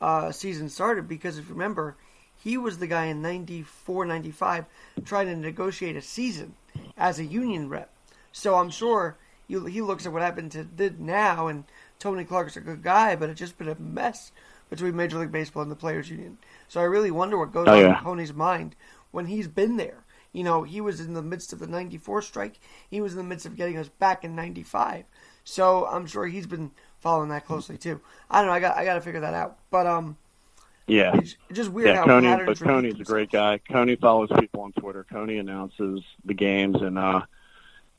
uh, season started. Because if you remember, he was the guy in 94, 95 trying to negotiate a season as a union rep. So I'm sure you, he looks at what happened to did now, and Tony Clark's a good guy, but it's just been a mess between Major League Baseball and the Players Union. So I really wonder what goes Oh, on in Tony's mind when he's been there. You know, he was in the midst of the 94 strike. He was in the midst of getting us back in 95. So I'm sure he's been following that closely too. I don't know. I got I got to figure that out. But um, Yeah, it's just weird yeah. how Coney, but Coney's a great guy. Coney follows people on Twitter. Coney announces the games, and uh,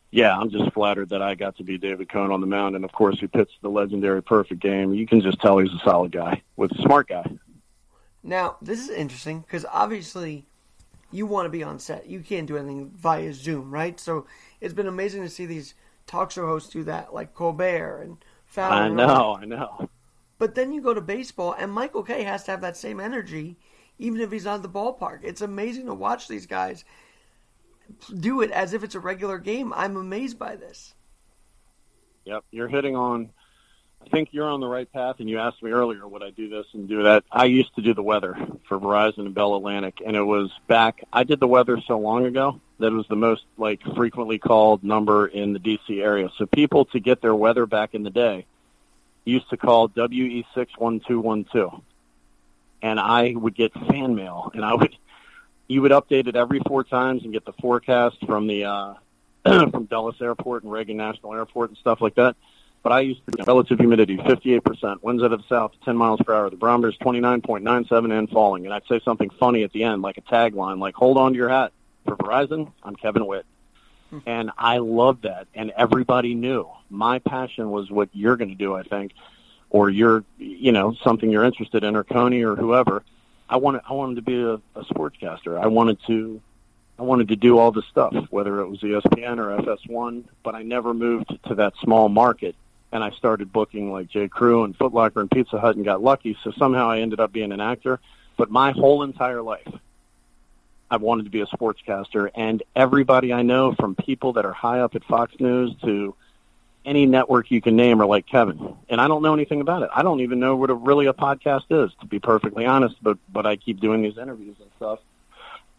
yeah, I'm just flattered that I got to be David Cone on the mound, and of course, he pitched the legendary perfect game. You can just tell he's a solid guy, with a smart guy. Now, this is interesting because obviously you want to be on set. You can't do anything via Zoom, right? So it's been amazing to see these talk show hosts do that, like Colbert and Fallon. I and all that. know, I know. But then you go to baseball, and Michael Kay has to have that same energy, even if he's not at the ballpark. It's amazing to watch these guys do it as if it's a regular game. I'm amazed by this. Yep, you're hitting on. I think you're on the right path. And you asked me earlier, would I do this and do that? I used to do the weather for Verizon and Bell Atlantic, and it was back. I did the weather so long ago that it was the most like frequently called number in the DC area. So people to get their weather back in the day used to call WE six one two one two, and I would get fan mail, and I would you would update it every four times and get the forecast from the uh, (clears throat) from Dulles Airport and Reagan National Airport and stuff like that. But I used to relative humidity, 58%, winds out of the south, 10 miles per hour. The barometer's 29.97 and falling. And I'd say something funny at the end, like a tagline, like "Hold on to your hat." For Verizon, I'm Kevin Witt, hmm. and I loved that. And everybody knew my passion was what you're going to do. I think, or you're, you know, something you're interested in, or Coney, or whoever. I wanted, I wanted to be a, a sportscaster. I wanted to I wanted to do all the stuff, whether it was ESPN or FS1, but I never moved to that small market. And I started booking like J. Crew and Foot Locker and Pizza Hut and got lucky. So somehow I ended up being an actor. But my whole entire life, I wanted to be a sportscaster. And everybody I know, from people that are high up at Fox News to any network you can name, are like Kevin. And I don't know anything about it. I don't even know what a, really a podcast is, to be perfectly honest. But but I keep doing these interviews and stuff.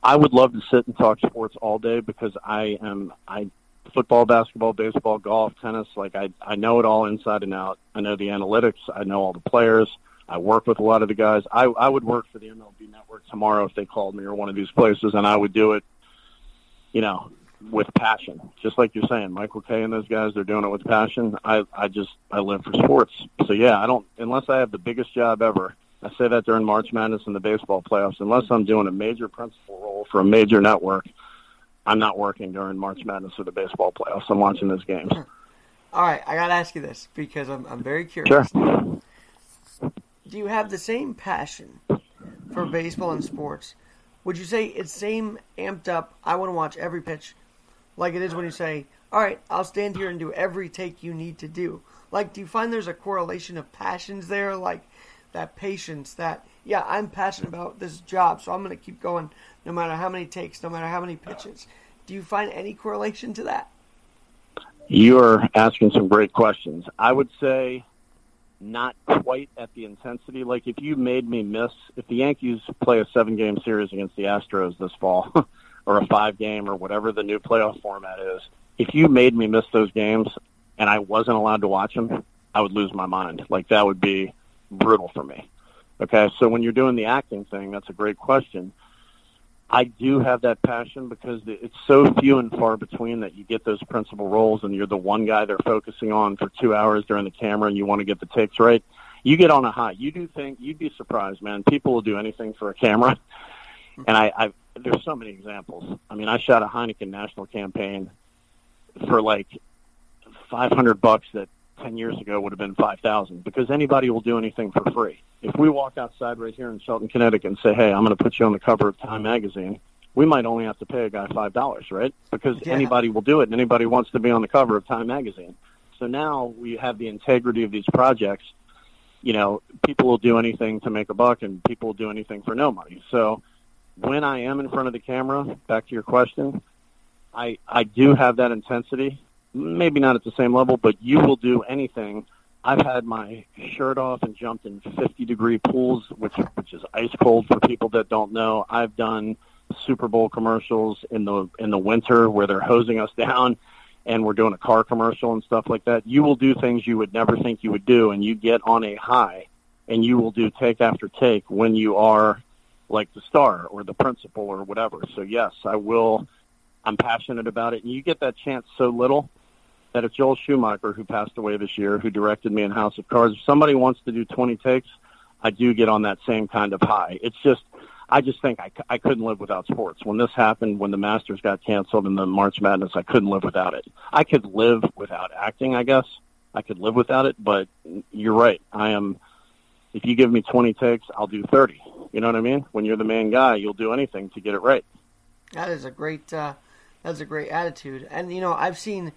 I would love to sit and talk sports all day because I am I football, basketball, baseball, golf, tennis, like I I know it all inside and out. I know the analytics, I know all the players. I work with a lot of the guys. I I would work for the MLB network tomorrow if they called me or one of these places and I would do it you know, with passion. Just like you're saying, Michael Kay and those guys, they're doing it with passion. I I just I live for sports. So yeah, I don't unless I have the biggest job ever. I say that during March Madness and the baseball playoffs. Unless I'm doing a major principal role for a major network, I'm not working during March Madness or the baseball playoffs. I'm watching those games. All right, I got to ask you this because I'm, I'm very curious. Sure. Do you have the same passion for baseball and sports? Would you say it's same amped up? I want to watch every pitch, like it is when you say, "All right, I'll stand here and do every take you need to do." Like, do you find there's a correlation of passions there, like that patience? That yeah, I'm passionate about this job, so I'm going to keep going no matter how many takes, no matter how many pitches. Do you find any correlation to that? You are asking some great questions. I would say not quite at the intensity. Like if you made me miss, if the Yankees play a seven game series against the Astros this fall, (laughs) or a five game, or whatever the new playoff format is, if you made me miss those games and I wasn't allowed to watch them, I would lose my mind. Like that would be brutal for me. Okay, so when you're doing the acting thing, that's a great question. I do have that passion because it's so few and far between that you get those principal roles and you're the one guy they're focusing on for two hours during the camera and you want to get the takes right. You get on a high. You do think you'd be surprised, man. People will do anything for a camera. Mm-hmm. And I, I there's so many examples. I mean, I shot a Heineken national campaign for like 500 bucks that 10 years ago would have been 5,000 because anybody will do anything for free. If we walk outside right here in Shelton, Connecticut and say, "Hey, I'm going to put you on the cover of Time magazine." We might only have to pay a guy $5, right? Because Yeah. anybody will do it and anybody wants to be on the cover of Time magazine. So now we have the integrity of these projects. You know, people will do anything to make a buck and people will do anything for no money. So when I am in front of the camera, back to your question, I I do have that intensity. Maybe not at the same level, but you will do anything. I've had my shirt off and jumped in 50 degree pools, which which is ice cold for people that don't know. I've done Super Bowl commercials in the in the winter where they're hosing us (laughs) down and we're doing a car commercial and stuff like that. You will do things you would never think you would do and you get on a high and you will do take after take when you are like the star or the principal or whatever. So yes, I will I'm passionate about it and you get that chance so little that if Joel Schumacher, who passed away this year, who directed me in House of Cards, if somebody wants to do 20 takes, I do get on that same kind of high. It's just, I just think I, I couldn't live without sports. When this happened, when the Masters got canceled in the March Madness, I couldn't live without it. I could live without acting, I guess. I could live without it, but you're right. I am, if you give me 20 takes, I'll do 30. You know what I mean? When you're the main guy, you'll do anything to get it right. That is a great. Uh, that's a great attitude. And you know, I've seen.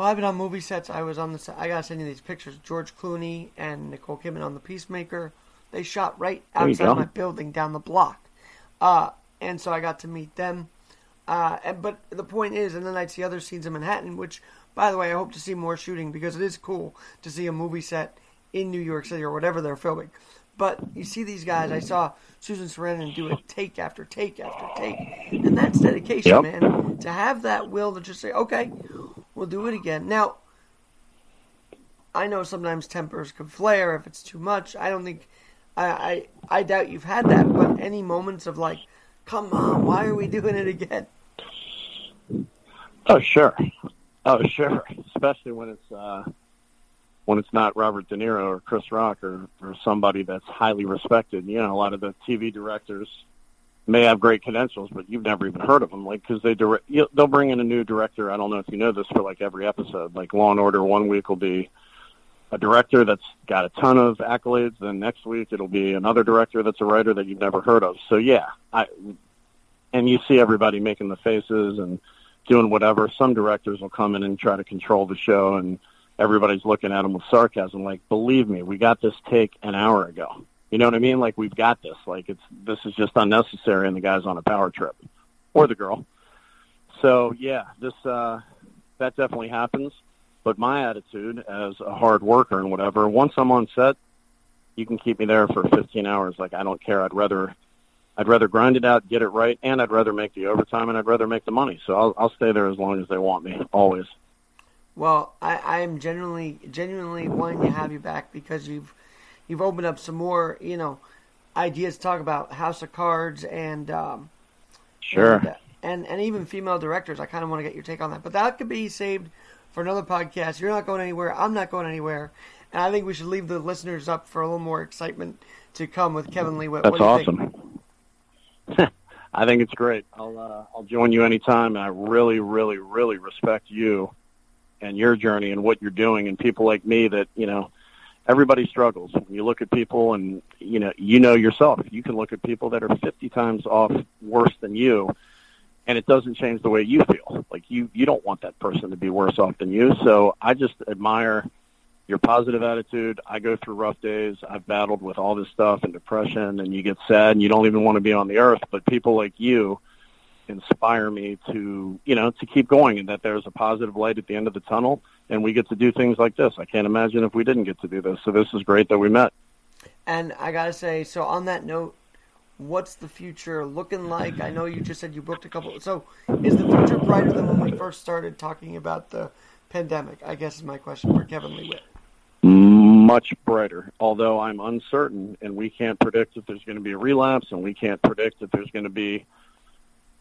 Well, I've been on movie sets. I was on the. set- I gotta send you these pictures. George Clooney and Nicole Kidman on The Peacemaker. They shot right outside my building down the block, uh, and so I got to meet them. Uh, and, but the point is, and then I'd see other scenes in Manhattan, which, by the way, I hope to see more shooting because it is cool to see a movie set in New York City or whatever they're filming. But you see these guys. I saw Susan Sarandon do it take after take after take, and that's dedication, Yep. man. To have that will to just say, okay, we'll do it again. Now, I know sometimes tempers can flare if it's too much. I don't think, I, I, I doubt you've had that. But any moments of like, come on, why are we doing it again? Oh sure, oh sure. Especially when it's uh, when it's not Robert De Niro or Chris Rock or or somebody that's highly respected. You know, a lot of the TV directors may have great credentials, but you've never even heard of them. Like because they direct, you, they'll bring in a new director. I don't know if you know this for like every episode. Like Law and Order, one week will be a director that's got a ton of accolades. Then next week it'll be another director that's a writer that you've never heard of. So yeah, I and you see everybody making the faces and doing whatever. Some directors will come in and try to control the show, and everybody's looking at them with sarcasm. Like, believe me, we got this take an hour ago. You know what I mean? Like, we've got this. Like, it's this is just unnecessary, and the guy's on a power trip, or the girl. So yeah, this uh, that definitely happens. But my attitude as a hard worker and whatever, once I'm on set, you can keep me there for 15 hours. Like I don't care. I'd rather I'd rather grind it out, get it right, and I'd rather make the overtime, and I'd rather make the money. So I'll, I'll stay there as long as they want me, always. Well, I, I am genuinely genuinely wanting to have you back because you've you've opened up some more, you know, ideas to talk about House of Cards and um, Sure. and, uh, and and even female directors. I kind of want to get your take on that, but that could be saved for another podcast. You're not going anywhere. I'm not going anywhere, and I think we should leave the listeners up for a little more excitement to come with Kevin. That's what do you think? awesome. (laughs) I think it's great. I'll uh, I'll join you anytime, and I really, really, really respect you and your journey and what you're doing, and people like me that you know. Everybody struggles. You look at people, and you know, you know yourself. You can look at people that are 50 times off worse than you, and it doesn't change the way you feel. Like you, you don't want that person to be worse off than you. So I just admire your positive attitude. I go through rough days. I've battled with all this stuff and depression, and you get sad, and you don't even want to be on the earth. But people like you inspire me to, you know, to keep going, and that there's a positive light at the end of the tunnel, and we get to do things like this. I can't imagine if we didn't get to do this. So this is great that we met. And I gotta say, so on that note, what's the future looking like? I know you just said you booked a couple. So is the future brighter than when we first started talking about the pandemic? I guess is my question for Kevin much brighter. Although I'm uncertain, and we can't predict if there's going to be a relapse, and we can't predict if there's going to be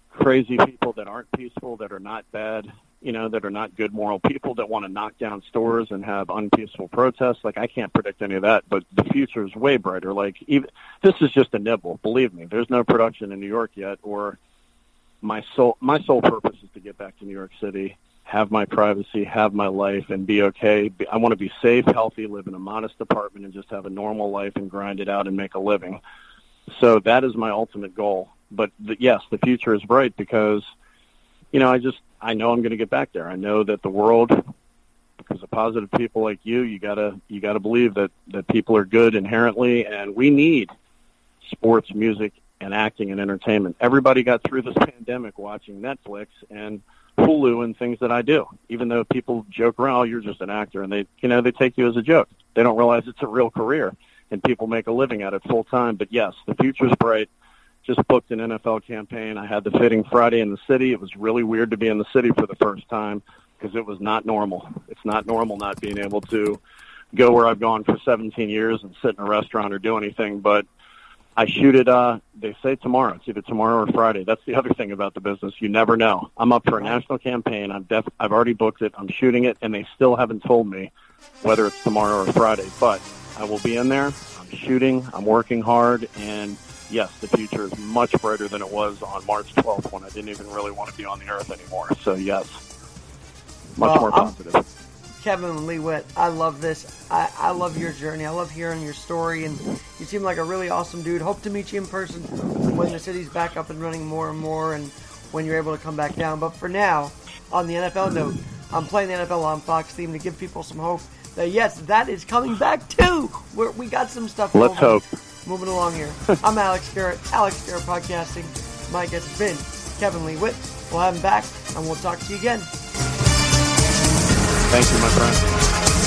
crazy people that aren't peaceful, that are not bad, you know, that are not good moral people that want to knock down stores and have unpeaceful protests. Like I can't predict any of that, but the future is way brighter. Like even this is just a nibble. Believe me, there's no production in New York yet, or my sole my sole purpose is to get back to New York City, have my privacy, have my life, and be okay. I want to be safe, healthy, live in a modest apartment, and just have a normal life and grind it out and make a living. So that is my ultimate goal. But the, yes, the future is bright because, you know, I just I know I'm going to get back there. I know that the world, because of positive people like you, you gotta you gotta believe that that people are good inherently, and we need sports, music, and acting and entertainment. Everybody got through this (laughs) pandemic watching Netflix and Hulu and things that I do. Even though people joke around, oh, you're just an actor, and they you know they take you as a joke. They don't realize it's a real career, and people make a living at it full time. But yes, the future's bright. Just booked an NFL campaign. I had the fitting Friday in the city. It was really weird to be in the city for the first time because it was not normal. It's not normal not being able to go where I've gone for 17 years and sit in a restaurant or do anything. But I shoot it. Uh, they say tomorrow. It's either tomorrow or Friday. That's the other thing about the business. You never know. I'm up for a national campaign. I'm def- I've already booked it. I'm shooting it, and they still haven't told me whether it's tomorrow or Friday. But I will be in there. I'm shooting. I'm working hard, and yes, the future is much brighter than it was on March 12th when I didn't even really want to be on the earth anymore. So yes, much Well, more I'm- positive. Kevin Leawitt, I love this. I, I love your journey. I love hearing your story, and you seem like a really awesome dude. Hope to meet you in person when the city's back up and running more and more, and when you're able to come back down. But for now, on the NFL note, I'm playing the NFL on Fox theme to give people some hope that yes, that is coming back too. We're, we got some stuff. Let's hope. Moving along here. (laughs) I'm Alex Garrett, Alex Garrett Podcasting. My guest has been Kevin Leawitt. We'll have him back, and we'll talk to you again. Thank you, my friend.